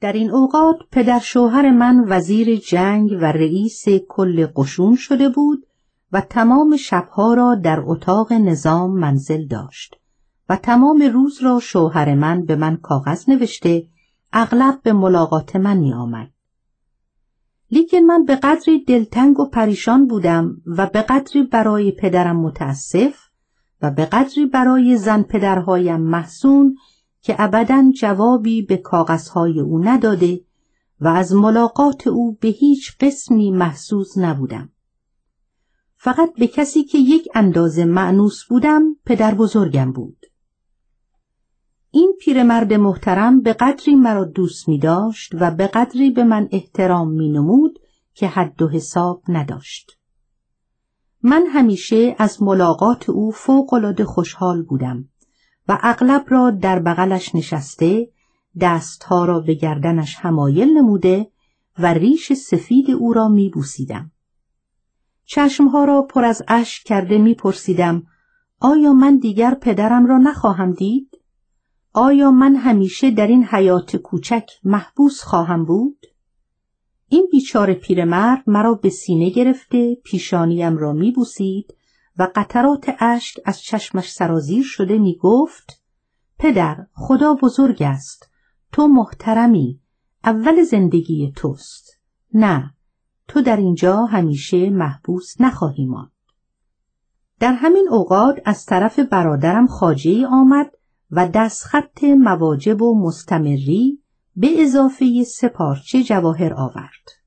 در این اوقات پدر شوهر من وزیر جنگ و رئیس کل قشون شده بود و تمام شبها را در اتاق نظام منزل داشت و تمام روز را شوهر من به من کاغذ نوشته اغلب به ملاقات من می آمد. لیکن من به قدری دلتنگ و پریشان بودم و به قدری برای پدرم متاسف و به قدری برای زن پدرهایم محسون که ابدا جوابی به کاغذهای او نداده و از ملاقات او به هیچ قسمی محسوس نبودم. فقط به کسی که یک اندازه معنوس بودم پدر بزرگم بود. این پیرمرد محترم به قدری مرا دوست می داشت و به قدری به من احترام می نمود که حد و حساب نداشت. من همیشه از ملاقات او فوقالعاده خوشحال بودم و اغلب را در بغلش نشسته دستها را به گردنش همایل نموده و ریش سفید او را می بوسیدم. چشمها را پر از اشک کرده می پرسیدم آیا من دیگر پدرم را نخواهم دید؟ آیا من همیشه در این حیات کوچک محبوس خواهم بود؟ این بیچاره پیرمرد مرا به سینه گرفته پیشانیم را میبوسید و قطرات اشک از چشمش سرازیر شده می گفت پدر خدا بزرگ است. تو محترمی اول زندگی توست. نه تو در اینجا همیشه محبوس نخواهی ماند. در همین اوقات از طرف برادرم خاجه آمد و دستخط مواجب و مستمری به اضافه سپارچه جواهر آورد.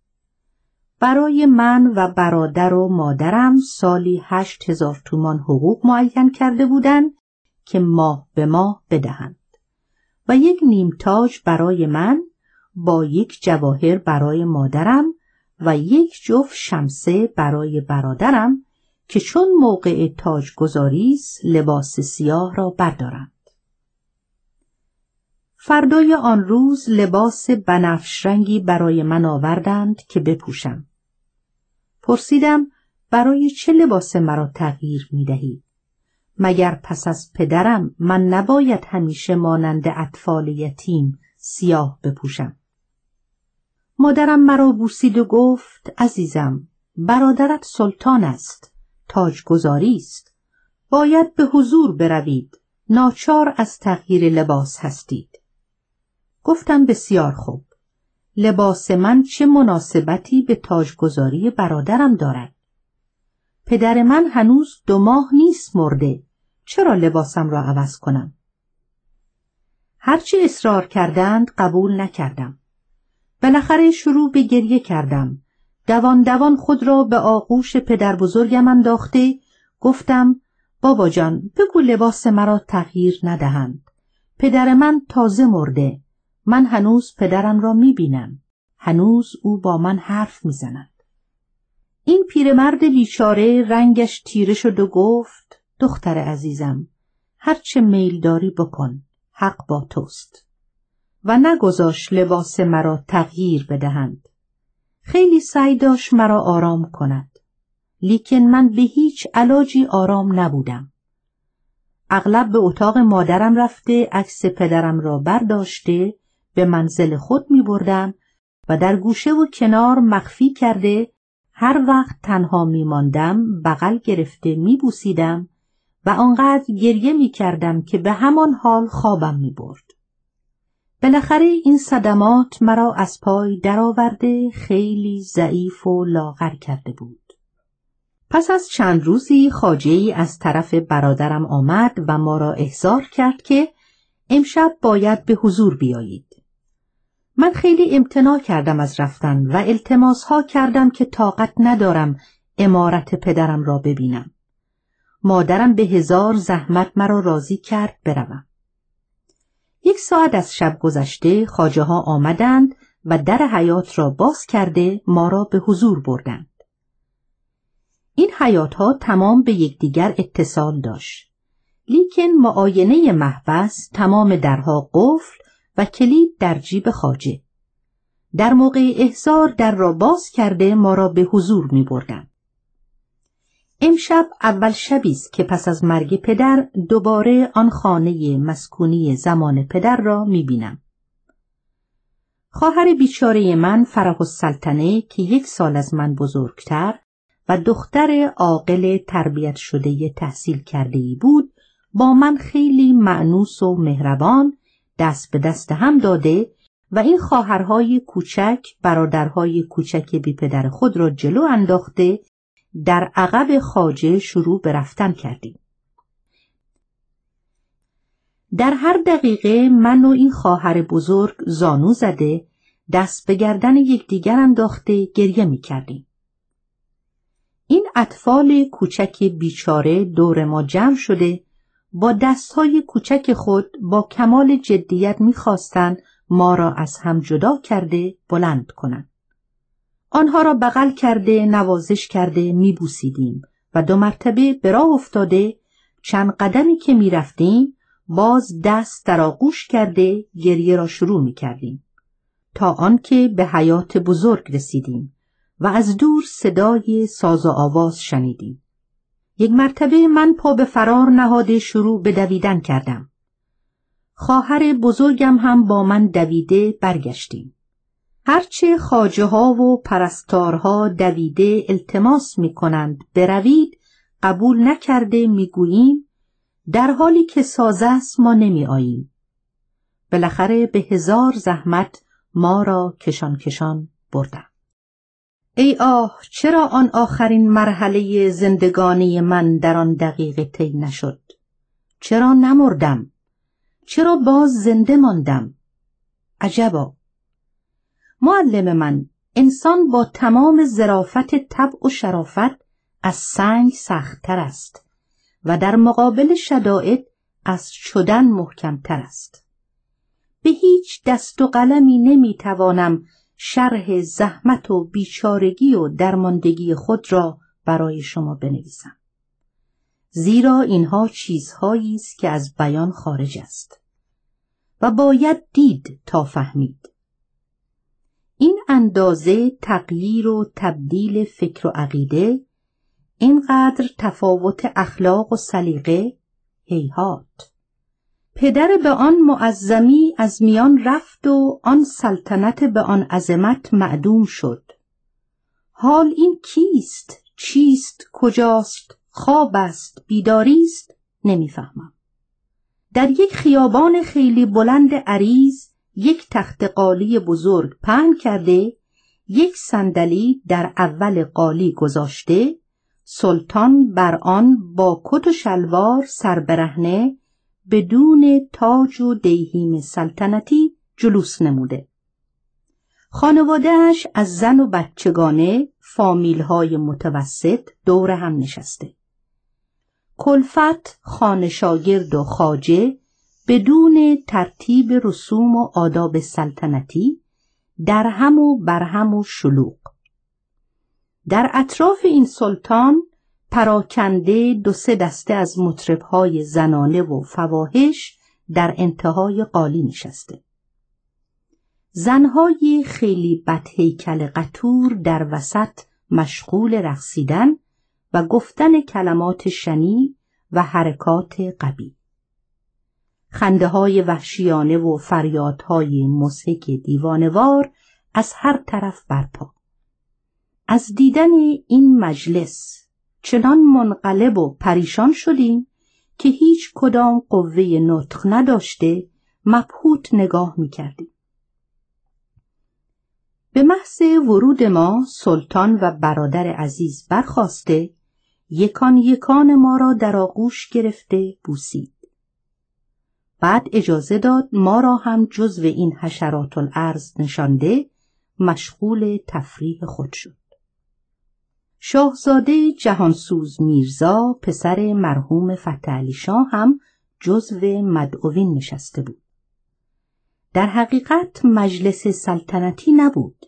برای من و برادر و مادرم سالی هشت هزار تومان حقوق معین کرده بودند که ماه به ماه بدهند و یک نیمتاج برای من با یک جواهر برای مادرم و یک جفت شمسه برای برادرم که چون موقع تاج گذاریست لباس سیاه را بردارند. فردای آن روز لباس بنفش رنگی برای من آوردند که بپوشم. پرسیدم برای چه لباس مرا تغییر می دهید؟ مگر پس از پدرم من نباید همیشه مانند اطفال یتیم سیاه بپوشم. مادرم مرا بوسید و گفت عزیزم برادرت سلطان است تاجگذاری است باید به حضور بروید ناچار از تغییر لباس هستید گفتم بسیار خوب لباس من چه مناسبتی به تاجگذاری برادرم دارد؟ پدر من هنوز دو ماه نیست مرده. چرا لباسم را عوض کنم؟ هرچه اصرار کردند قبول نکردم. بالاخره شروع به گریه کردم. دوان دوان خود را به آغوش پدر بزرگم انداخته. گفتم بابا جان بگو لباس مرا تغییر ندهند. پدر من تازه مرده. من هنوز پدرم را می بینم. هنوز او با من حرف می‌زند. این پیرمرد بیچاره رنگش تیره شد و گفت دختر عزیزم هرچه میل داری بکن حق با توست و نگذاش لباس مرا تغییر بدهند خیلی سعی داشت مرا آرام کند لیکن من به هیچ علاجی آرام نبودم اغلب به اتاق مادرم رفته عکس پدرم را برداشته به منزل خود می بردم و در گوشه و کنار مخفی کرده هر وقت تنها می ماندم بغل گرفته می بوسیدم و آنقدر گریه می کردم که به همان حال خوابم می برد. بالاخره این صدمات مرا از پای درآورده خیلی ضعیف و لاغر کرده بود. پس از چند روزی خاجه از طرف برادرم آمد و ما را احضار کرد که امشب باید به حضور بیایید. من خیلی امتناع کردم از رفتن و التماس ها کردم که طاقت ندارم امارت پدرم را ببینم. مادرم به هزار زحمت مرا راضی کرد بروم. یک ساعت از شب گذشته خاجه ها آمدند و در حیات را باز کرده ما را به حضور بردند. این حیات ها تمام به یکدیگر اتصال داشت. لیکن معاینه محبس تمام درها قفل و کلید در جیب خاجه. در موقع احضار در را باز کرده ما را به حضور می بردن. امشب اول شبی است که پس از مرگ پدر دوباره آن خانه مسکونی زمان پدر را می بینم. خواهر بیچاره من فرح السلطنه که یک سال از من بزرگتر و دختر عاقل تربیت شده تحصیل کرده ای بود با من خیلی معنوس و مهربان دست به دست هم داده و این خواهرهای کوچک برادرهای کوچک بی پدر خود را جلو انداخته در عقب خاجه شروع به رفتن کردیم. در هر دقیقه من و این خواهر بزرگ زانو زده دست به گردن یکدیگر انداخته گریه می کردیم. این اطفال کوچک بیچاره دور ما جمع شده با دستهای کوچک خود با کمال جدیت می‌خواستند ما را از هم جدا کرده بلند کنند. آنها را بغل کرده نوازش کرده میبوسیدیم و دو مرتبه به راه افتاده چند قدمی که می‌رفتیم باز دست در آغوش کرده گریه را شروع می‌کردیم تا آنکه به حیات بزرگ رسیدیم و از دور صدای ساز و آواز شنیدیم یک مرتبه من پا به فرار نهاده شروع به دویدن کردم خواهر بزرگم هم با من دویده برگشتیم هرچه خاجه ها و پرستارها دویده التماس می کنند بروید قبول نکرده می‌گوییم در حالی که سازه است ما نمی آییم. بالاخره به هزار زحمت ما را کشان کشان بردم. ای آه چرا آن آخرین مرحله زندگانی من در آن دقیقه طی نشد؟ چرا نمردم؟ چرا باز زنده ماندم؟ عجبا. معلم من انسان با تمام ظرافت طبع و شرافت از سنگ سختتر است و در مقابل شدائد از شدن محکمتر است. به هیچ دست و قلمی نمی‌توانم شرح زحمت و بیچارگی و درماندگی خود را برای شما بنویسم. زیرا اینها چیزهایی است که از بیان خارج است و باید دید تا فهمید. این اندازه تغییر و تبدیل فکر و عقیده اینقدر تفاوت اخلاق و سلیقه هیهات پدر به آن معظمی از میان رفت و آن سلطنت به آن عظمت معدوم شد. حال این کیست؟ چیست؟ کجاست؟ خواب است؟ بیداری است؟ نمی‌فهمم. در یک خیابان خیلی بلند عریض یک تخت قالی بزرگ پهن کرده یک صندلی در اول قالی گذاشته سلطان بر آن با کت و شلوار سربرهنه بدون تاج و دیهیم سلطنتی جلوس نموده. خانوادهش از زن و بچگانه های متوسط دور هم نشسته. کلفت خانشاگرد و خاجه بدون ترتیب رسوم و آداب سلطنتی در هم و بر هم و شلوغ. در اطراف این سلطان پراکنده دو سه دسته از مطربهای زنانه و فواهش در انتهای قالی نشسته. زنهای خیلی بدهیکل قطور در وسط مشغول رقصیدن و گفتن کلمات شنی و حرکات قبی خنده های وحشیانه و فریادهای مسحک دیوانوار از هر طرف برپا. از دیدن این مجلس چنان منقلب و پریشان شدیم که هیچ کدام قوه نطق نداشته مبهوت نگاه می کردیم. به محض ورود ما سلطان و برادر عزیز برخواسته یکان یکان ما را در آغوش گرفته بوسید. بعد اجازه داد ما را هم جزو این حشرات الارض نشانده مشغول تفریح خود شد. شاهزاده جهانسوز میرزا پسر مرحوم فتح شاه هم جزو مدعوین نشسته بود. در حقیقت مجلس سلطنتی نبود.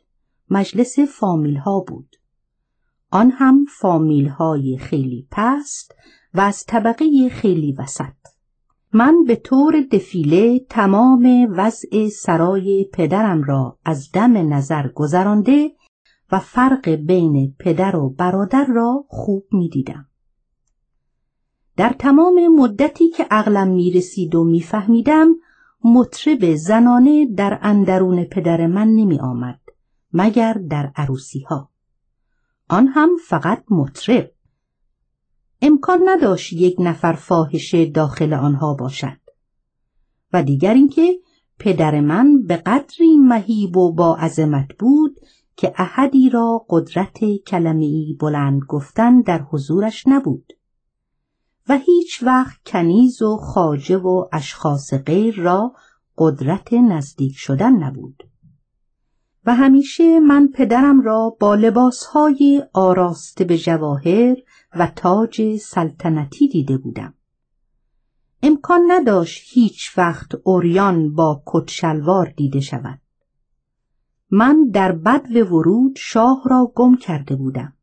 مجلس فامیل ها بود. آن هم فامیل های خیلی پست و از طبقه خیلی وسط. من به طور دفیله تمام وضع سرای پدرم را از دم نظر گذرانده و فرق بین پدر و برادر را خوب می دیدم. در تمام مدتی که عقلم می رسید و می فهمیدم مطرب زنانه در اندرون پدر من نمی آمد مگر در عروسی ها. آن هم فقط مطرب. امکان نداشت یک نفر فاحشه داخل آنها باشد. و دیگر اینکه پدر من به قدری مهیب و با عظمت بود که احدی را قدرت کلمه‌ای بلند گفتن در حضورش نبود و هیچ وقت کنیز و خاجه و اشخاص غیر را قدرت نزدیک شدن نبود. و همیشه من پدرم را با لباسهای آراسته به جواهر و تاج سلطنتی دیده بودم. امکان نداشت هیچ وقت اوریان با کتشلوار دیده شود. من در بد ورود شاه را گم کرده بودم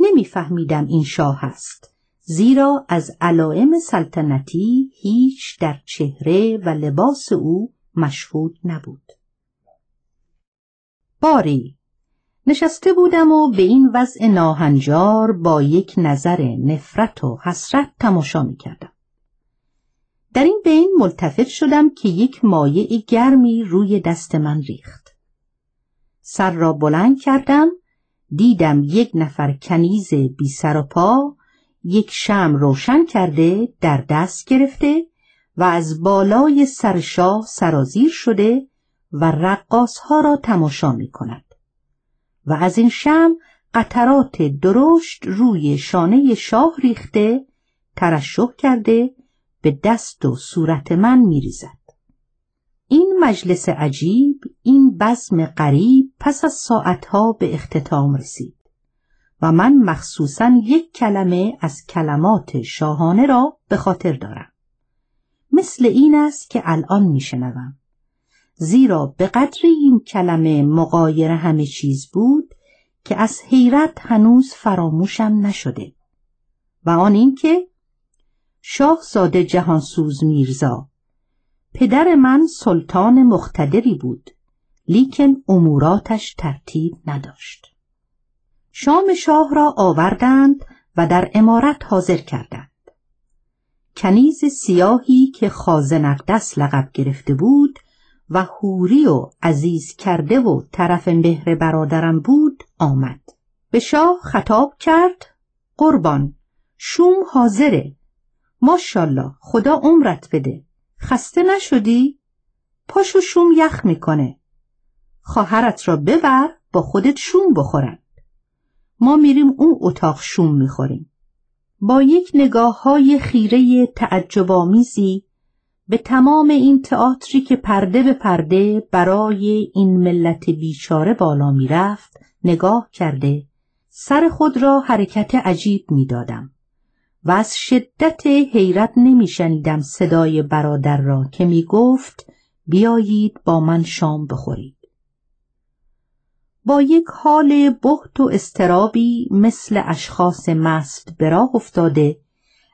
نمیفهمیدم این شاه است زیرا از علائم سلطنتی هیچ در چهره و لباس او مشهود نبود باری نشسته بودم و به این وضع ناهنجار با یک نظر نفرت و حسرت تماشا می کردم. در این بین ملتفت شدم که یک مایع گرمی روی دست من ریخت. سر را بلند کردم دیدم یک نفر کنیز بی سر و پا یک شم روشن کرده در دست گرفته و از بالای سر شاه سرازیر شده و رقاص ها را تماشا می کند و از این شم قطرات درشت روی شانه شاه ریخته ترشح کرده به دست و صورت من می ریزد. این مجلس عجیب این بزم غریب پس از ساعتها به اختتام رسید و من مخصوصا یک کلمه از کلمات شاهانه را به خاطر دارم. مثل این است که الان میشنوم. زیرا به قدری این کلمه مقایر همه چیز بود که از حیرت هنوز فراموشم نشده. و آن اینکه شاهزاده جهانسوز میرزا پدر من سلطان مختدری بود لیکن اموراتش ترتیب نداشت. شام شاه را آوردند و در امارت حاضر کردند. کنیز سیاهی که خازنقدس لقب گرفته بود و حوری و عزیز کرده و طرف مهر برادرم بود آمد. به شاه خطاب کرد قربان شوم حاضره. ماشالله خدا عمرت بده. خسته نشدی؟ پاشو شوم یخ می‌کنه. خواهرت را ببر با خودت شوم بخورن ما میریم اون اتاق شوم می‌خوریم با یک نگاه های خیره تعجبامیزی به تمام این تئاتری که پرده به پرده برای این ملت بیچاره بالا می‌رفت نگاه کرده سر خود را حرکت عجیب می‌دادم و از شدت حیرت نمیشنیدم صدای برادر را که می گفت بیایید با من شام بخورید. با یک حال بحت و استرابی مثل اشخاص مست به راه افتاده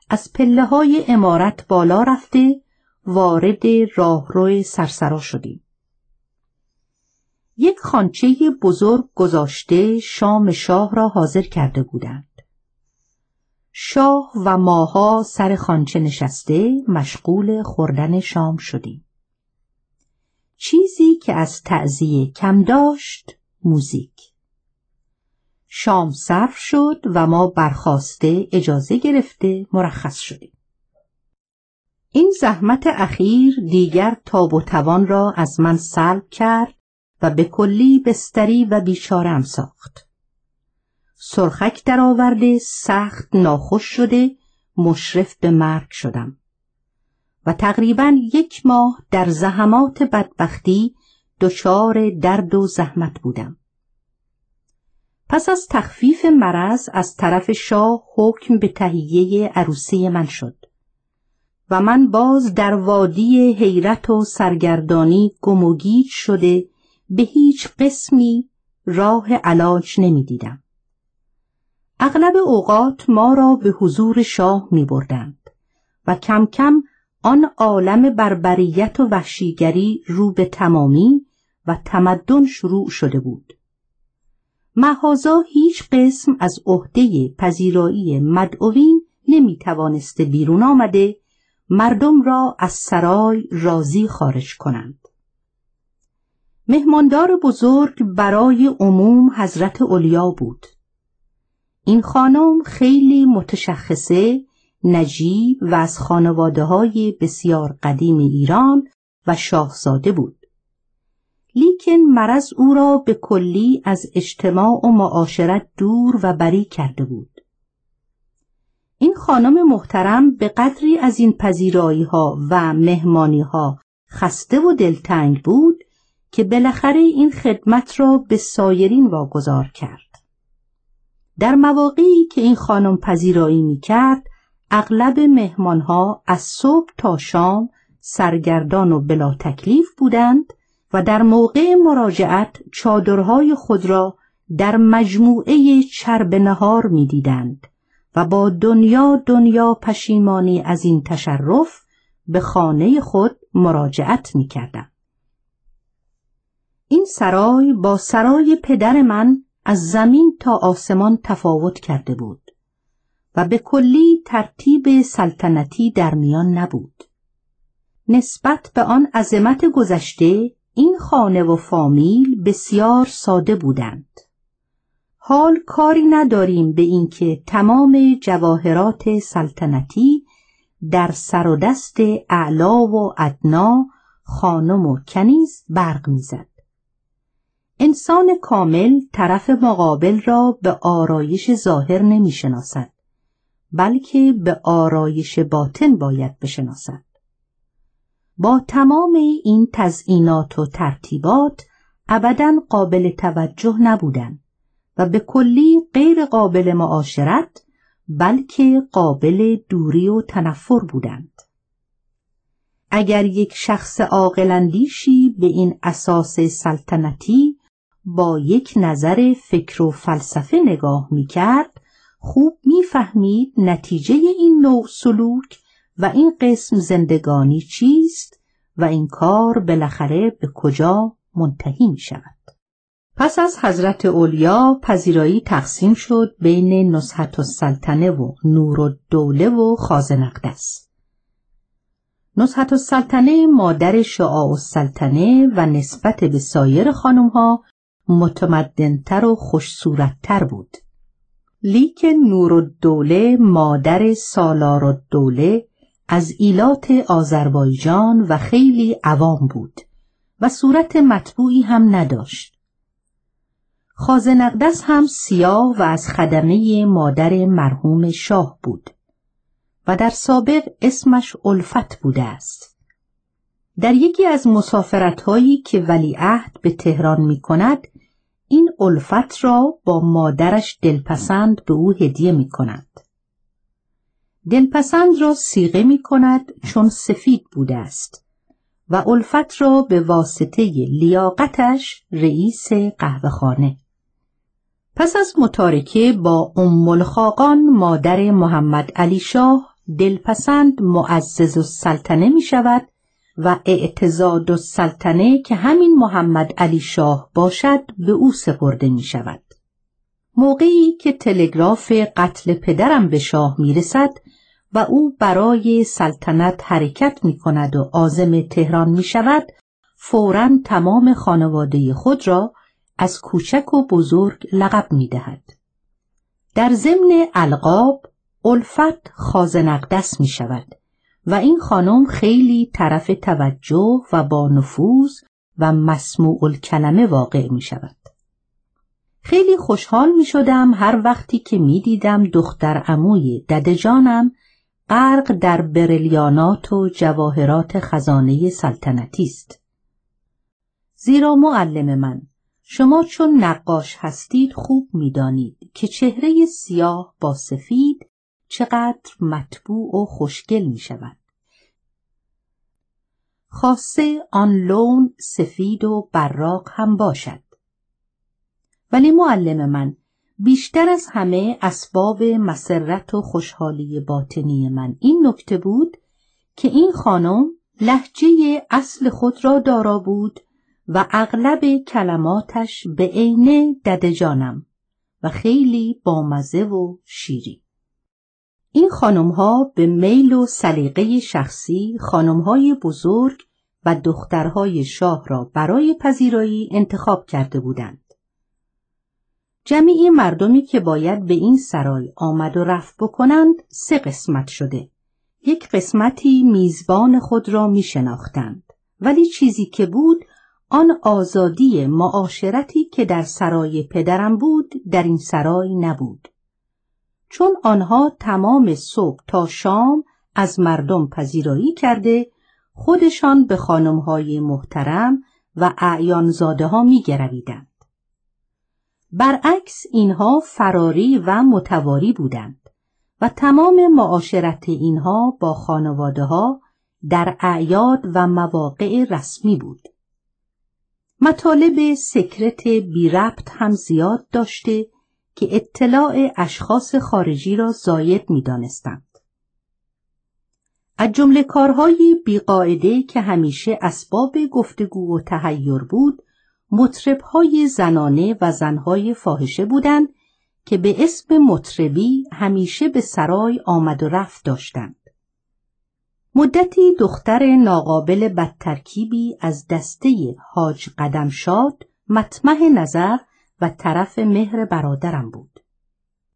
از پله های امارت بالا رفته وارد راهرو سرسرا شدیم. یک خانچه بزرگ گذاشته شام شاه را حاضر کرده بودند. شاه و ماها سر خانچه نشسته مشغول خوردن شام شدیم. چیزی که از تعذیه کم داشت موزیک. شام صرف شد و ما برخواسته اجازه گرفته مرخص شدیم. این زحمت اخیر دیگر تاب و توان را از من سلب کرد و به کلی بستری و بیچارم ساخت. سرخک درآورده سخت ناخوش شده مشرف به مرگ شدم و تقریبا یک ماه در زحمات بدبختی دچار درد و زحمت بودم پس از تخفیف مرض از طرف شاه حکم به تهیه عروسی من شد و من باز در وادی حیرت و سرگردانی گم شده به هیچ قسمی راه علاج نمی‌دیدم. اغلب اوقات ما را به حضور شاه می بردند و کم کم آن عالم بربریت و وحشیگری رو به تمامی و تمدن شروع شده بود. محازا هیچ قسم از عهده پذیرایی مدعوین نمی توانسته بیرون آمده مردم را از سرای راضی خارج کنند. مهماندار بزرگ برای عموم حضرت اولیا بود. این خانم خیلی متشخصه نجیب و از خانواده های بسیار قدیم ایران و شاهزاده بود. لیکن مرض او را به کلی از اجتماع و معاشرت دور و بری کرده بود این خانم محترم به قدری از این پذیرایی ها و مهمانی ها خسته و دلتنگ بود که بالاخره این خدمت را به سایرین واگذار کرد. در مواقعی که این خانم پذیرایی می کرد، اغلب مهمانها از صبح تا شام سرگردان و بلا تکلیف بودند و در موقع مراجعت چادرهای خود را در مجموعه چرب نهار می دیدند و با دنیا دنیا پشیمانی از این تشرف به خانه خود مراجعت می کردن. این سرای با سرای پدر من از زمین تا آسمان تفاوت کرده بود و به کلی ترتیب سلطنتی در میان نبود. نسبت به آن عظمت گذشته این خانه و فامیل بسیار ساده بودند. حال کاری نداریم به اینکه تمام جواهرات سلطنتی در سر و دست اعلا و ادنا خانم و کنیز برق می‌زد. انسان کامل طرف مقابل را به آرایش ظاهر نمی شناسد بلکه به آرایش باطن باید بشناسد. با تمام این تزئینات و ترتیبات ابدا قابل توجه نبودند. و به کلی غیر قابل معاشرت بلکه قابل دوری و تنفر بودند. اگر یک شخص عاقلندیشی به این اساس سلطنتی با یک نظر فکر و فلسفه نگاه می کرد خوب می‌فهمید نتیجه این نوع سلوک و این قسم زندگانی چیست و این کار بالاخره به کجا منتهی می شود. پس از حضرت اولیا پذیرایی تقسیم شد بین نصحت السلطنه و نور الدوله و خازن اقدس. نصحت السلطنه مادر شعاع السلطنه و نسبت به سایر خانمها متمدنتر و خوشصورتتر بود. لیکن نور الدوله مادر سالار الدوله از ایلات آذربایجان و خیلی عوام بود و صورت مطبوعی هم نداشت. خازنقدس هم سیاه و از خدمه مادر مرحوم شاه بود و در سابق اسمش الفت بوده است. در یکی از مسافرت هایی که ولیعهد به تهران می کند این الفت را با مادرش دلپسند به او هدیه می کند. دلپسند را سیغه می کند چون سفید بوده است و الفت را به واسطه لیاقتش رئیس قهوهخانه پس از متارکه با ام الخاقان مادر محمد علی شاه دلپسند معزز السلطنه می شود و اعتزاد السلطنه که همین محمد علی شاه باشد به او سپرده می شود. موقعی که تلگراف قتل پدرم به شاه می رسد و او برای سلطنت حرکت می کند و آزم تهران می شود فورا تمام خانواده خود را از کوچک و بزرگ لقب می دهد. در ضمن القاب الفت خازنقدس می شود و این خانم خیلی طرف توجه و با نفوذ و مسموع الکلمه واقع می شود. خیلی خوشحال می شدم هر وقتی که می دیدم دختر اموی ددجانم غرق در برلیانات و جواهرات خزانه سلطنتی است. زیرا معلم من شما چون نقاش هستید خوب می‌دانید که چهره سیاه با سفید چقدر مطبوع و خوشگل می شود. خاصه آن لون سفید و براق هم باشد. ولی معلم من بیشتر از همه اسباب مسرت و خوشحالی باطنی من این نکته بود که این خانم لحجه اصل خود را دارا بود و اغلب کلماتش به عینه ددجانم و خیلی بامزه و شیری. این خانم ها به میل و سلیقه شخصی خانم های بزرگ و دخترهای شاه را برای پذیرایی انتخاب کرده بودند. جمعی مردمی که باید به این سرای آمد و رفت بکنند سه قسمت شده. یک قسمتی میزبان خود را می شناختند. ولی چیزی که بود آن آزادی معاشرتی که در سرای پدرم بود در این سرای نبود. چون آنها تمام صبح تا شام از مردم پذیرایی کرده خودشان به خانمهای محترم و اعیانزاده ها می گرویدند. برعکس اینها فراری و متواری بودند و تمام معاشرت اینها با خانواده ها در اعیاد و مواقع رسمی بود. مطالب سکرت بی ربط هم زیاد داشته که اطلاع اشخاص خارجی را زاید می دانستند. از جمله کارهای بیقاعده که همیشه اسباب گفتگو و تهیر بود مطربهای زنانه و زنهای فاحشه بودند که به اسم مطربی همیشه به سرای آمد و رفت داشتند. مدتی دختر ناقابل بدترکیبی از دسته حاج قدم شاد مطمح نظر و طرف مهر برادرم بود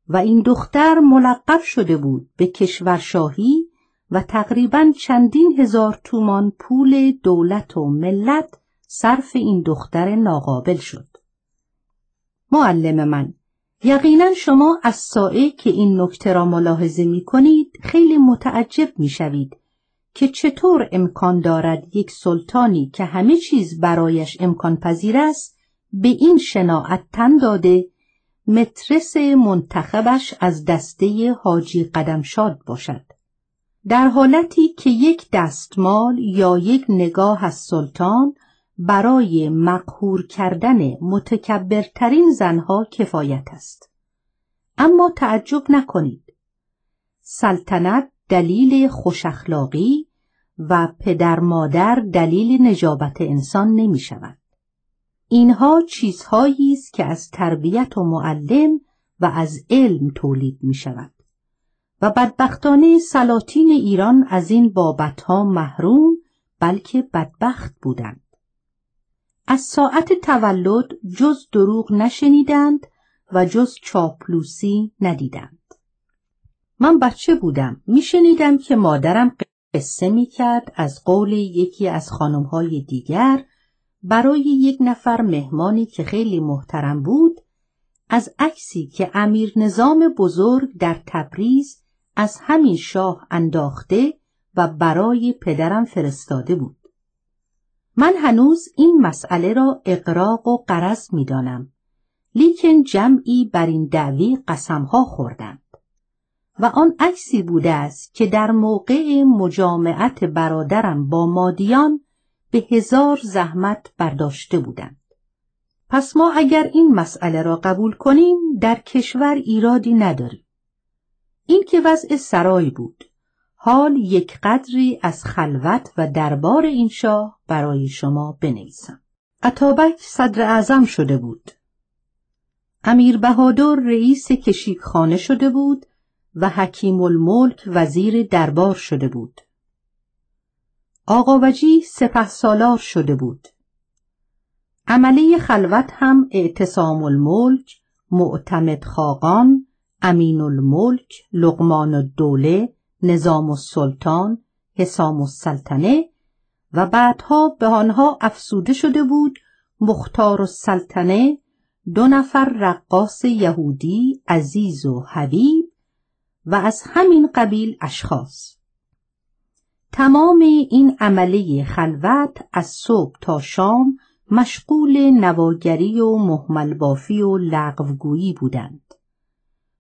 و این دختر ملقب شده بود به کشورشاهی و تقریبا چندین هزار تومان پول دولت و ملت صرف این دختر ناقابل شد. معلم من یقینا شما از سائه که این نکته را ملاحظه می کنید خیلی متعجب می شوید که چطور امکان دارد یک سلطانی که همه چیز برایش امکان پذیر است به این شناعت تن داده مترس منتخبش از دسته حاجی قدمشاد باشد در حالتی که یک دستمال یا یک نگاه از سلطان برای مقهور کردن متکبرترین زنها کفایت است اما تعجب نکنید سلطنت دلیل خوشاخلاقی و پدر مادر دلیل نجابت انسان نمی شود. اینها چیزهایی است که از تربیت و معلم و از علم تولید می شود و بدبختانه سلاطین ایران از این بابتها محروم بلکه بدبخت بودند. از ساعت تولد جز دروغ نشنیدند و جز چاپلوسی ندیدند. من بچه بودم میشنیدم که مادرم قصه می‌کرد از قول یکی از خانمهای دیگر برای یک نفر مهمانی که خیلی محترم بود از عکسی که امیر نظام بزرگ در تبریز از همین شاه انداخته و برای پدرم فرستاده بود. من هنوز این مسئله را اقراق و قرض می‌دانم لیکن جمعی بر این دعوی قسمها خوردند. و آن عکسی بوده است که در موقع مجامعت برادرم با مادیان به هزار زحمت برداشته بودند. پس ما اگر این مسئله را قبول کنیم در کشور ایرادی نداریم. این که وضع سرای بود. حال یک قدری از خلوت و دربار این شاه برای شما بنویسم. عطابک صدر اعظم شده بود. امیر بهادر رئیس کشیکخانه شده بود و حکیم الملک وزیر دربار شده بود. آقا وجی سپه سالار شده بود. عمله خلوت هم اعتصام الملک، معتمد خاقان، امین الملک، لقمان الدوله، نظام السلطان، حسام السلطنه و بعدها به آنها افسوده شده بود مختار السلطنه دو نفر رقاص یهودی عزیز و حبیب و از همین قبیل اشخاص. تمام این عمله خلوت از صبح تا شام مشغول نواگری و محمل بافی و لغوگویی بودند.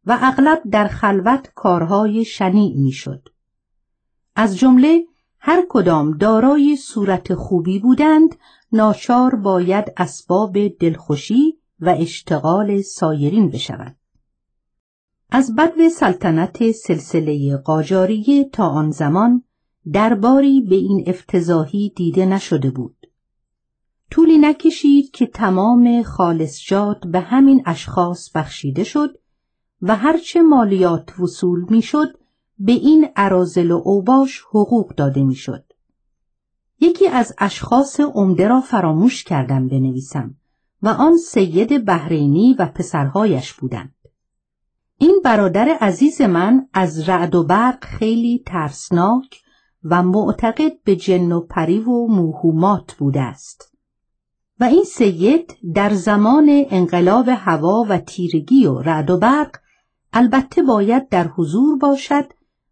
و اغلب در خلوت کارهای شنیع می‌شد. از جمله هر کدام دارای صورت خوبی بودند ناچار باید اسباب دلخوشی و اشتغال سایرین بشود. از بدو سلطنت سلسله قاجاریه تا آن زمان درباری به این افتضاحی دیده نشده بود. طولی نکشید که تمام خالصجات به همین اشخاص بخشیده شد و هرچه مالیات وصول می‌شد به این عرازل و اوباش حقوق داده می‌شد. یکی از اشخاص عمده را فراموش کردم بنویسم و آن سید بحرینی و پسرهایش بودند. این برادر عزیز من از رعد و برق خیلی ترسناک و معتقد به جن و پری و موهومات بوده است. و این سید در زمان انقلاب هوا و تیرگی و رعد و برق البته باید در حضور باشد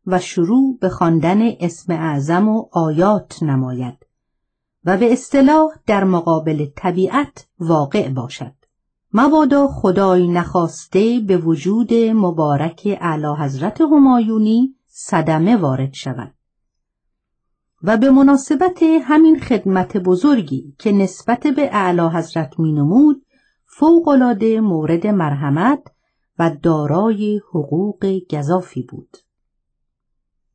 و شروع به خواندن اسم اعظم و آیات نماید و به اصطلاح در مقابل طبیعت واقع باشد. مبادا خدای نخواسته به وجود مبارک اعلی حضرت همایونی صدمه وارد شود و به مناسبت همین خدمت بزرگی که نسبت به اعلی حضرت می نمود مورد مرحمت و دارای حقوق گذافی بود.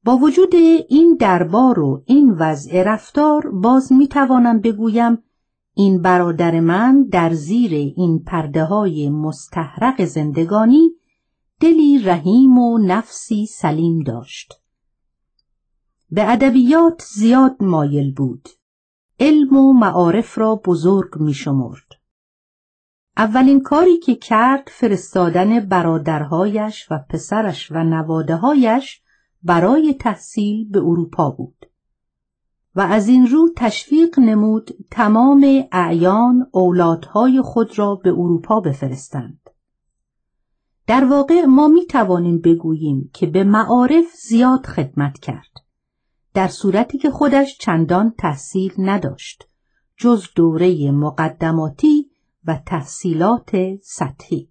با وجود این دربار و این وضع رفتار باز می توانم بگویم این برادر من در زیر این پرده های مستحرق زندگانی دلی رحیم و نفسی سلیم داشت. به ادبیات زیاد مایل بود. علم و معارف را بزرگ می شمرد. اولین کاری که کرد فرستادن برادرهایش و پسرش و نوادههایش برای تحصیل به اروپا بود و از این رو تشویق نمود تمام اعیان اولادهای خود را به اروپا بفرستند. در واقع ما می توانیم بگوییم که به معارف زیاد خدمت کرد. در صورتی که خودش چندان تحصیل نداشت جز دوره مقدماتی و تحصیلات سطحی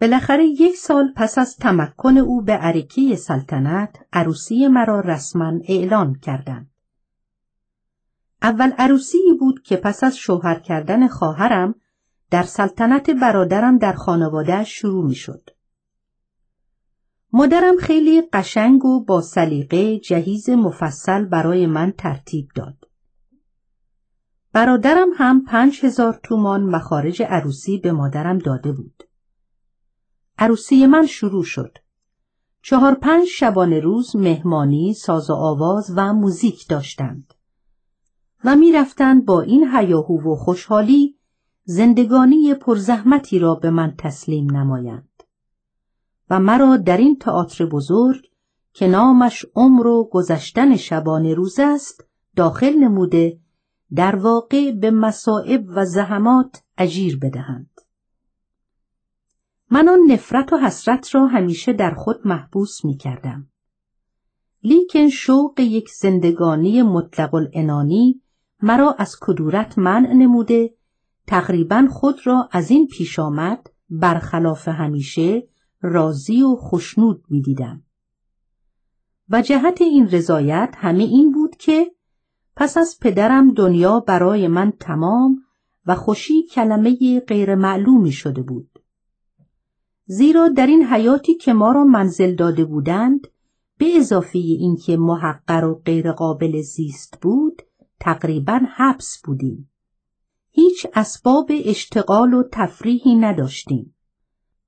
بالاخره یک سال پس از تمکن او به عرکه سلطنت عروسی مرا رسما اعلان کردند اول عروسی بود که پس از شوهر کردن خواهرم در سلطنت برادرم در خانواده شروع می شد. مادرم خیلی قشنگ و با سلیقه جهیز مفصل برای من ترتیب داد. برادرم هم پنج هزار تومان مخارج عروسی به مادرم داده بود. عروسی من شروع شد. چهار پنج شبانه روز مهمانی، ساز و آواز و موزیک داشتند. و می‌رفتند با این هیاهو و خوشحالی زندگانی پرزحمتی را به من تسلیم نمایند. و مرا در این تئاتر بزرگ که نامش عمر و گذشتن شبانه روز است داخل نموده در واقع به مصائب و زحمات اجیر بدهند من آن نفرت و حسرت را همیشه در خود محبوس می کردم. لیکن شوق یک زندگانی مطلق الانانی مرا از کدورت منع نموده تقریبا خود را از این پیش آمد برخلاف همیشه راضی و خشنود می دیدم. و جهت این رضایت همه این بود که پس از پدرم دنیا برای من تمام و خوشی کلمه غیر معلومی شده بود. زیرا در این حیاتی که ما را منزل داده بودند به اضافه اینکه محقر و غیر قابل زیست بود تقریبا حبس بودیم. هیچ اسباب اشتغال و تفریحی نداشتیم.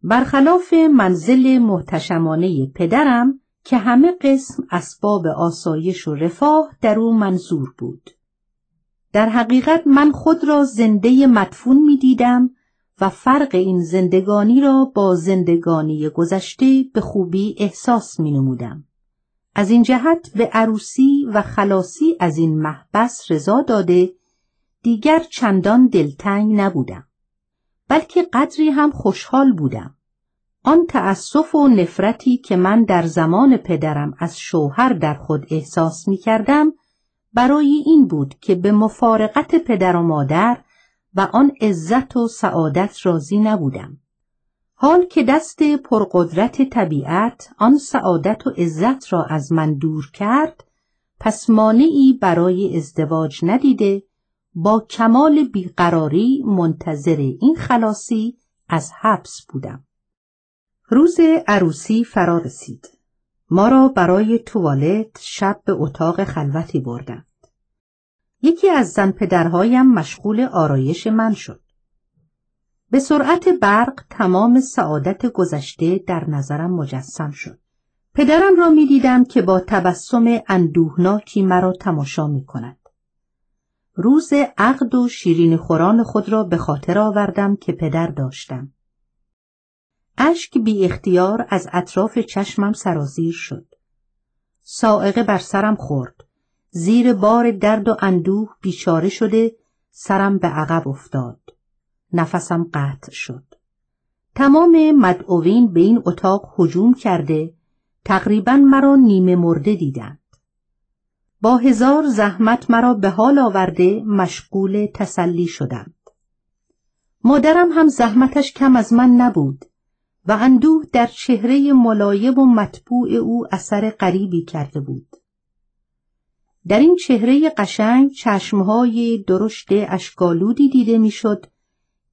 برخلاف منزل محتشمانه پدرم که همه قسم اسباب آسایش و رفاه در او منظور بود. در حقیقت من خود را زنده مدفون می دیدم و فرق این زندگانی را با زندگانی گذشته به خوبی احساس می نمودم. از این جهت به عروسی و خلاصی از این محبس رضا داده دیگر چندان دلتنگ نبودم. بلکه قدری هم خوشحال بودم. آن تأسف و نفرتی که من در زمان پدرم از شوهر در خود احساس می کردم برای این بود که به مفارقت پدر و مادر و آن عزت و سعادت راضی نبودم. حال که دست پرقدرت طبیعت آن سعادت و عزت را از من دور کرد پس مانعی برای ازدواج ندیده با کمال بیقراری منتظر این خلاصی از حبس بودم. روز عروسی فرا رسید. ما را برای توالت شب به اتاق خلوتی بردند. یکی از زن پدرهایم مشغول آرایش من شد. به سرعت برق تمام سعادت گذشته در نظرم مجسم شد. پدرم را می دیدم که با تبسم اندوهناکی مرا تماشا می کند. روز عقد و شیرین خوران خود را به خاطر آوردم که پدر داشتم. اشک بی اختیار از اطراف چشمم سرازیر شد. سائقه بر سرم خورد. زیر بار درد و اندوه بیچاره شده سرم به عقب افتاد. نفسم قطع شد. تمام مدعوین به این اتاق هجوم کرده تقریبا مرا نیمه مرده دیدند. با هزار زحمت مرا به حال آورده مشغول تسلی شدند. مادرم هم زحمتش کم از من نبود و اندوه در چهره ملایم و مطبوع او اثر غریبی کرده بود. در این چهره قشنگ چشمهای درشت اشکالودی دیده می‌شد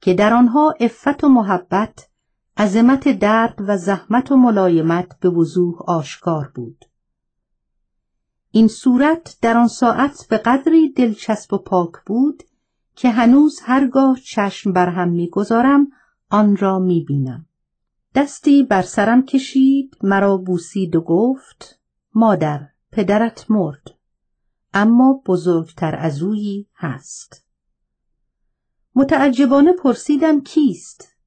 که در آنها افت و محبت عظمت درد و زحمت و ملایمت به وضوح آشکار بود. این صورت در آن ساعت به قدری دلچسب و پاک بود که هنوز هرگاه چشم بر هم می‌گذارم آن را می‌بینم. دستی بر سرم کشید مرا بوسید و گفت مادر پدرت مرد اما بزرگتر از اویی هست. متعجبانه پرسیدم کیست؟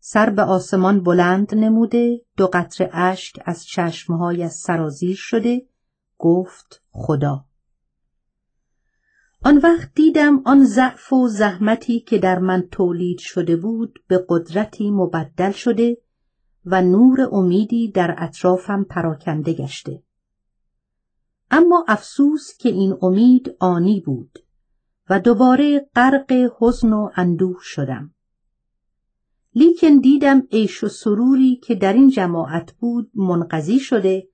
سر به آسمان بلند نموده دو قطره اشک از چشمهای سرازیر شده گفت خدا. آن وقت دیدم آن ضعف و زحمتی که در من تولید شده بود به قدرتی مبدل شده و نور امیدی در اطرافم پراکنده گشته اما افسوس که این امید آنی بود و دوباره غرق حزن و اندوه شدم لیکن دیدم عیش و سروری که در این جماعت بود منقضی شده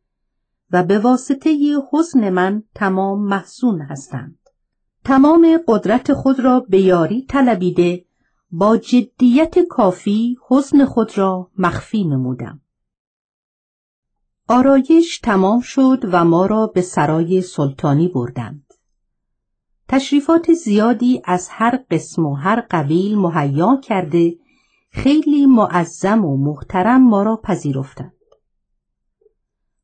و به واسطه حزن من تمام محسون هستند. تمام قدرت خود را به یاری طلبیده با جدیت کافی حزن خود را مخفی نمودم. آرایش تمام شد و ما را به سرای سلطانی بردند. تشریفات زیادی از هر قسم و هر قبیل مهیا کرده خیلی معظم و محترم ما را پذیرفتند.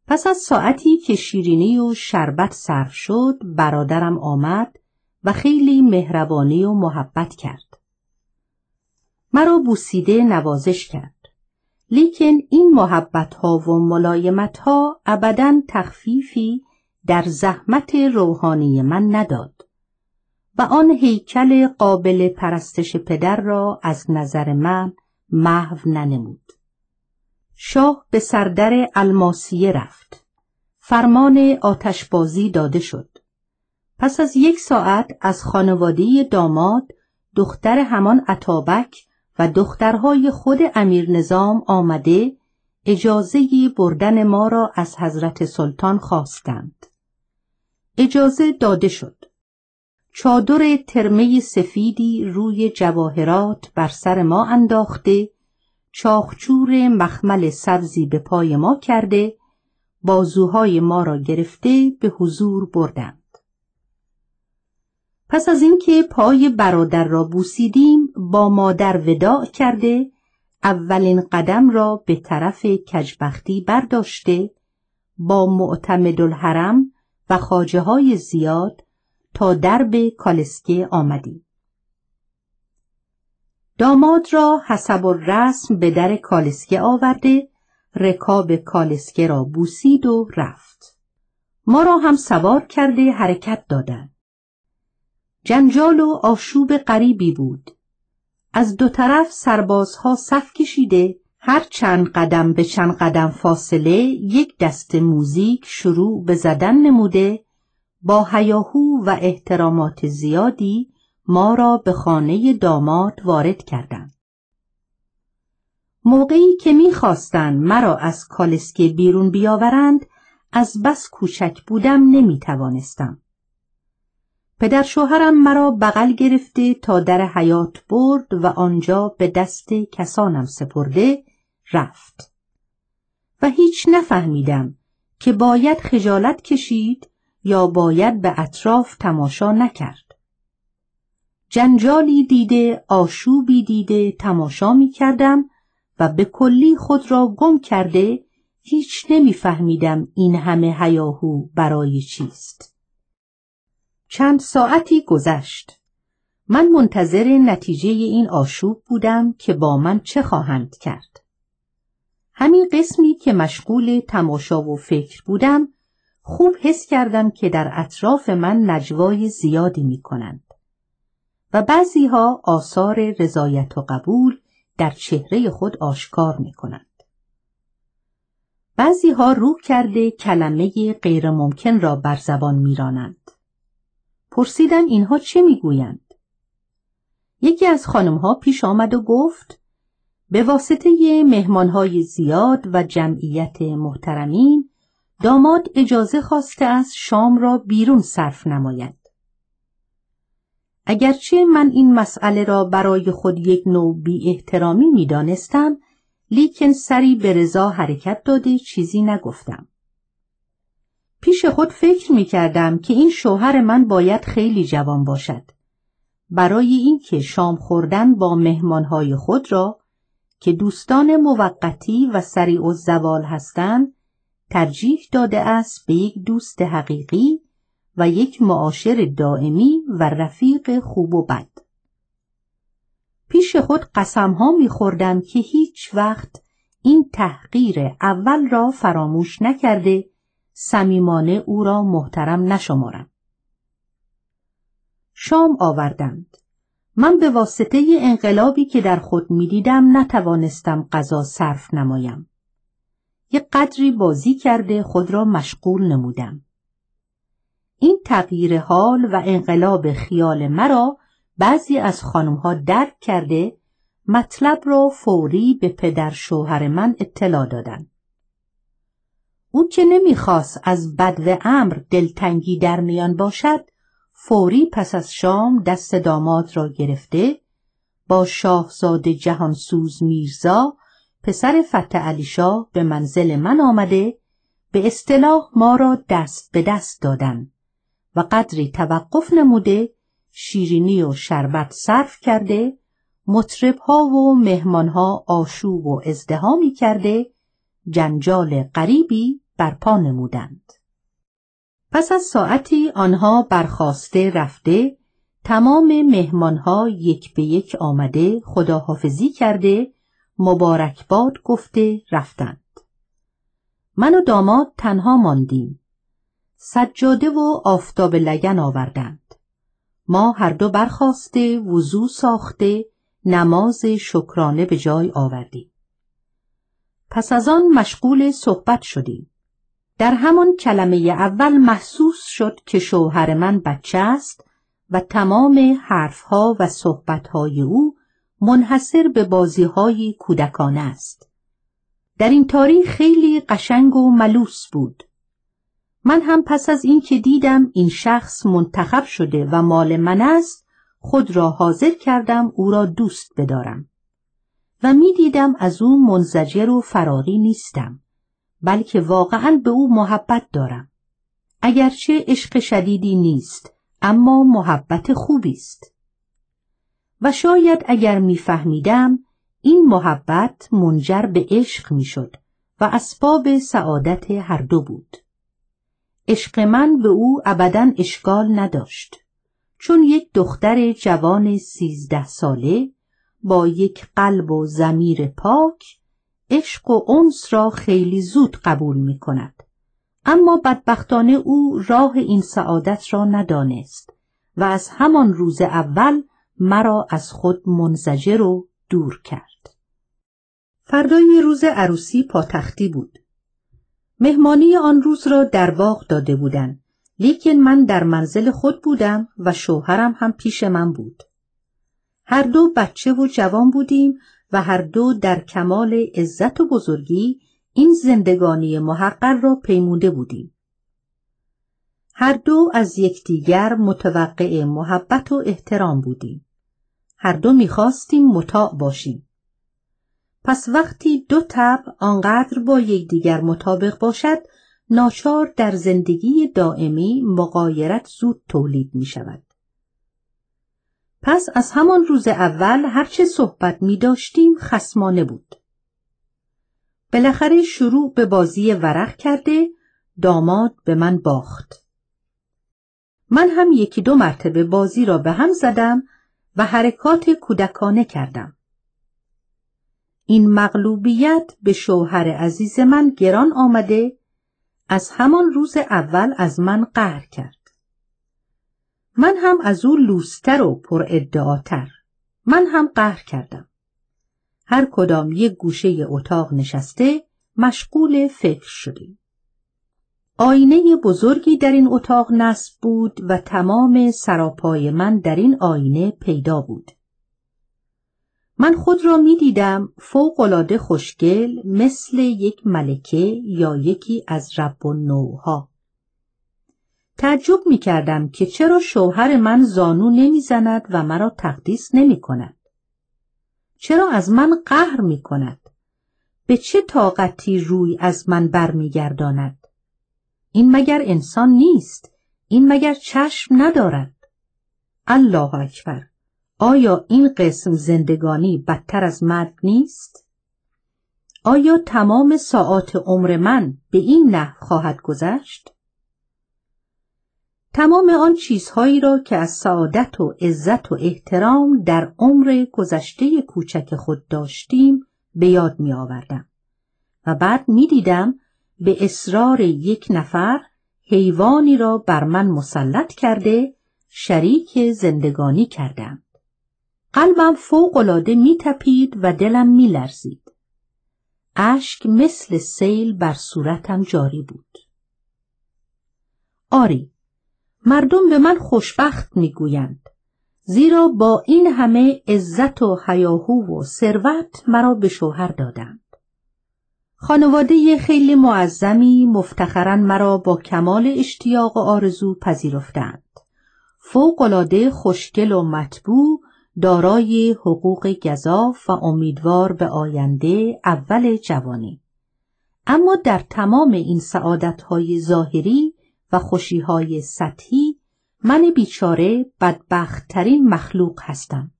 پس از ساعتی که شیرینی و شربت صرف شد برادرم آمد و خیلی مهربانی و محبت کرد. مرا بوسیده نوازش کرد. لیکن این محبت ها و ملایمت ها ابدا تخفیفی در زحمت روحانی من نداد و آن هیکل قابل پرستش پدر را از نظر من محو ننمود. شاه به سردر الماسیه رفت. فرمان آتشبازی داده شد. پس از یک ساعت از خانواده داماد دختر همان عطابک و دخترهای خود امیر نظام آمده اجازه بردن ما را از حضرت سلطان خواستند. اجازه داده شد. چادر ترمه سفیدی روی جواهرات بر سر ما انداخته چاخچور مخمل سبزی به پای ما کرده بازوهای ما را گرفته به حضور بردند پس از اینکه پای برادر را بوسیدیم با مادر وداع کرده اولین قدم را به طرف کجبختی برداشته با معتمد الحرم و خاجه های زیاد تا درب کالسکه آمدیم. داماد را حسب رسم به در کالسکه آورده رکاب کالسکه را بوسید و رفت. ما را هم سوار کرده حرکت دادند. جنجال و آشوب غریبی بود. از دو طرف سربازها صف کشیده هر چند قدم به چند قدم فاصله یک دست موزیک شروع به زدن نموده با هیاهو و احترامات زیادی ما را به خانه داماد وارد کردند. موقعی که می‌خواستند مرا از کالسکه بیرون بیاورند از بس کوچک بودم نمی توانستم. پدر شوهرم مرا بغل گرفته تا در حیات برد و آنجا به دست کسانم سپرده رفت. و هیچ نفهمیدم که باید خجالت کشید یا باید به اطراف تماشا نکرد. جنجالی دیده آشوبی دیده تماشا می کردم و به کلی خود را گم کرده هیچ نمیفهمیدم این همه هیاهو برای چیست. چند ساعتی گذشت. من منتظر نتیجه این آشوب بودم که با من چه خواهند کرد. همین قسمی که مشغول تماشا و فکر بودم خوب حس کردم که در اطراف من نجوای زیادی می کنند و بعضی ها آثار رضایت و قبول در چهره خود آشکار می کنند. بعضی ها روح کرده کلمه غیر ممکن را بر زبان می رانند. پرسیدم اینها چه می گویند؟ یکی از خانم ها پیش آمد و گفت به واسطه مهمانهای زیاد و جمعیت محترمین داماد اجازه خواسته از شام را بیرون صرف نماید. اگرچه من این مسئله را برای خود یک نوع بی احترامی می دانستم، لیکن سری به رضا حرکت داده چیزی نگفتم. پیش خود فکر می کردم که این شوهر من باید خیلی جوان باشد. برای اینکه شام خوردن با مهمانهای خود را که دوستان موقتی و سریع و زوال هستند ترجیح داده است به یک دوست حقیقی و یک معاشر دائمی و رفیق خوب و بد. پیش خود قسم ها می خوردم که هیچ وقت این تحقیر اول را فراموش نکرده صمیمانه او را محترم نشمارم. شام آوردند. من به واسطه انقلابی که در خود می‌دیدم نتوانستم غذا صرف نمایم. یک قدری بازی کرده خود را مشغول نمودم. این تغییر حال و انقلاب خیال مرا بعضی از خانمها درک کرده مطلب را فوری به پدر شوهر من اطلاع دادند. او که نمی‌خواست از بدو امر دلتنگی در میان باشد فوری پس از شام دست داماد را گرفته با شاهزاده جهانسوز میرزا پسر فتح علی شاه به منزل من آمده به اصطلاح ما را دست به دست دادن و قدری توقف نموده شیرینی و شربت صرف کرده مطربها و مهمانها آشوب و ازدهامی کرده جنجال غریبی برپا نمودند. پس از ساعتی آنها برخواسته رفته تمام مهمانها یک به یک آمده خداحافظی کرده مبارکباد گفته رفتند. من و داماد تنها ماندیم. سجاده و آفتاب لگن آوردند. ما هر دو برخواسته وضو ساخته نماز شکرانه به جای آوردیم. پس از آن مشغول صحبت شدیم. در همان کلمه اول محسوس شد که شوهر من بچه است و تمام حرفها و صحبتهای او منحصر به بازیهای کودکانه است. در این تاریخ خیلی قشنگ و ملوس بود. من هم پس از اینکه دیدم این شخص منتخب شده و مال من است خود را حاضر کردم او را دوست بدارم و می‌دیدم از او منزجر و فراری نیستم بلکه واقعا به او محبت دارم. اگرچه عشق شدیدی نیست اما محبت خوبی است. و شاید اگر میفهمیدم این محبت منجر به عشق می‌شد و اسباب سعادت هر دو بود. عشق من به او ابدا اشکال نداشت. چون یک دختر جوان سیزده ساله با یک قلب و زمیر پاک عشق و انس را خیلی زود قبول می کند. اما بدبختانه او راه این سعادت را ندانست و از همان روز اول مرا از خود منزجر و دور کرد. فردای روز عروسی پاتختی بود. مهمانی آن روز را در باغ داده بودند لیکن من در منزل خود بودم و شوهرم هم پیش من بود. هر دو بچه و جوان بودیم و هر دو در کمال عزت و بزرگی این زندگانی محقر را پیموده بودیم. هر دو از یکدیگر متوقع محبت و احترام بودیم. هر دو می‌خواستیم مطاع باشیم. پس وقتی دو طبع آنقدر با یکدیگر مطابق باشد ناچار در زندگی دائمی مقایرت زود تولید می شود. پس از همان روز اول هرچه صحبت می داشتیم خسمانه بود. بالاخره شروع به بازی ورق کرده داماد به من باخت. من هم یکی دو مرتبه بازی را به هم زدم و حرکات کودکانه کردم. این مغلوبیت به شوهر عزیز من گران آمده از همان روز اول از من قهر کرد. من هم از او لوستر و پر ادعاتر. من هم قهر کردم. هر کدام یک گوشه اتاق نشسته مشغول فکر شدیم. آینه بزرگی در این اتاق نصب بود و تمام سراپای من در این آینه پیدا بود. من خود را می دیدم فوقلاده خوشگل مثل یک ملکه یا یکی از رب و نوها. تعجب می کردم که چرا شوهر من زانو نمی زند و مرا تقدیس نمی کند. چرا از من قهر می کند؟ به چه طاقتی روی از من برمیگرداند؟ این مگر انسان نیست؟ این مگر چشم ندارد؟ الله اکبر آیا این قسم زندگانی بدتر از مرگ نیست؟ آیا تمام ساعات عمر من به این نحو خواهد گذشت؟ تمام آن چیزهایی را که از سعادت و عزت و احترام در عمر گذشته کوچک خود داشتیم به یاد می آوردم و بعد می دیدم به اصرار یک نفر حیوانی را بر من مسلط کرده شریک زندگانی کردم. قلبم فوقالعاده می تپید و دلم می لرزید. اشک مثل سیل بر صورتم جاری بود. آری مردم به من خوشبخت می‌گویند. زیرا با این همه عزت و حیاهو و ثروت مرا به شوهر دادند. خانواده خیلی معظمی مفتخرا مرا با کمال اشتیاق و آرزو پذیرفتند. فوقالعاده خوشگل و مطبوع دارای حقوق گذاف و امیدوار به آینده اول جوانی. اما در تمام این سعادتهای ظاهری و خوشیهای سطحی من بیچاره بدبختترین مخلوق هستم.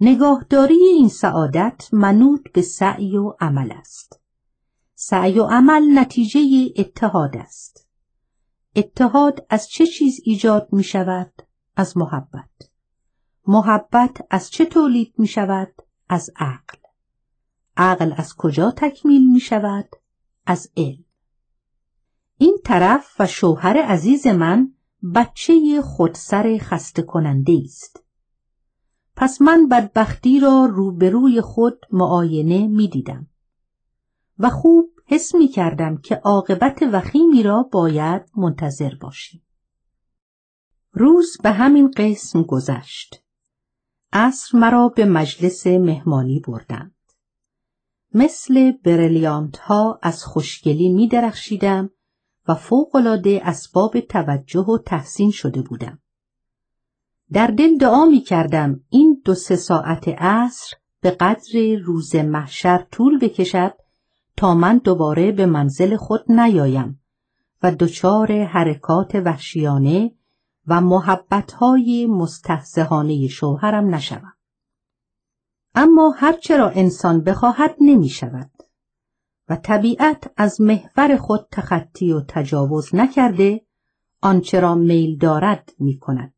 نگاهداری این سعادت منوط به سعی و عمل است. سعی و عمل نتیجه اتحاد است. اتحاد از چه چیز ایجاد می شود؟ از محبت. محبت از چه تولید می شود؟ از عقل. عقل از کجا تکمیل می شود؟ از علم. این طرف و شوهر عزیز من بچه خودسر خسته کننده است. پس من بدبختی را روبروی خود معاینه می دیدم. و خوب حس می کردم که عاقبت وخیمی را باید منتظر باشیم. روز به همین قسم گذشت. عصر مرا به مجلس مهمانی بردند. مثل بریلیانت ها از خوشگلی می درخشیدم و فوقالعاده اسباب توجه و تحسین شده بودم. در دل دعا می کردم این دو سه ساعت عصر به قدر روز محشر طول بکشد تا من دوباره به منزل خود نیایم و دچار حرکات وحشیانه و محبتهای مستحزهانه شوهرم نشوم. اما هرچرا انسان بخواهد نمی شود. و طبیعت از محور خود تخطی و تجاوز نکرده آنچه را میل دارد می کند.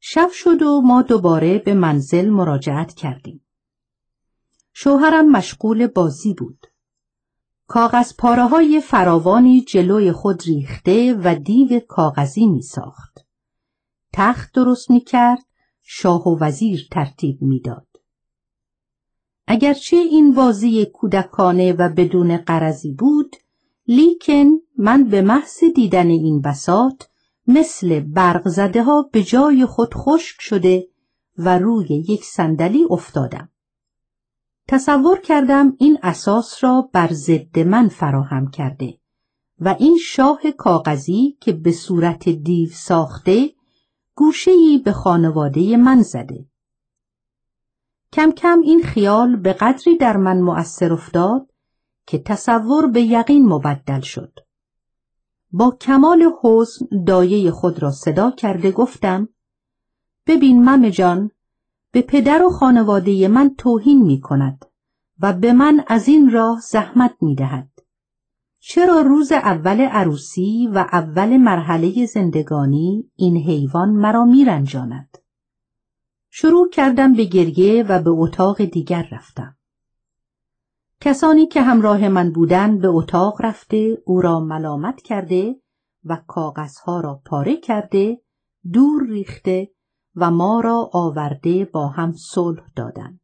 شب شد و ما دوباره به منزل مراجعت کردیم. شوهرم مشغول بازی بود. کاغذ پاره های فراوانی جلوی خود ریخته و دیو کاغذی می ساخت. تخت درست می کرد، شاه و وزیر ترتیب می‌داد. اگرچه این بازی کودکانه و بدون قرضی بود لیکن من به محض دیدن این بسات مثل برق زده ها به جای خود خشک شده و روی یک صندلی افتادم. تصور کردم این اساس را بر ضد من فراهم کرده و این شاه کاغذی که به صورت دیو ساخته گوشهی به خانواده من زده. کم کم این خیال به قدری در من مؤثر افتاد که تصور به یقین مبدل شد. با کمال حزن دایه خود را صدا کرده گفتم ببین مم جان به پدر و خانواده من توهین می کند و به من از این راه زحمت می دهد. چرا روز اول عروسی و اول مرحله زندگانی این حیوان مرا میرنجاند؟ شروع کردم به گریه و به اتاق دیگر رفتم. کسانی که همراه من بودند به اتاق رفته او را ملامت کرده و کاغذها را پاره کرده دور ریخته و ما را آورده با هم صلح دادند.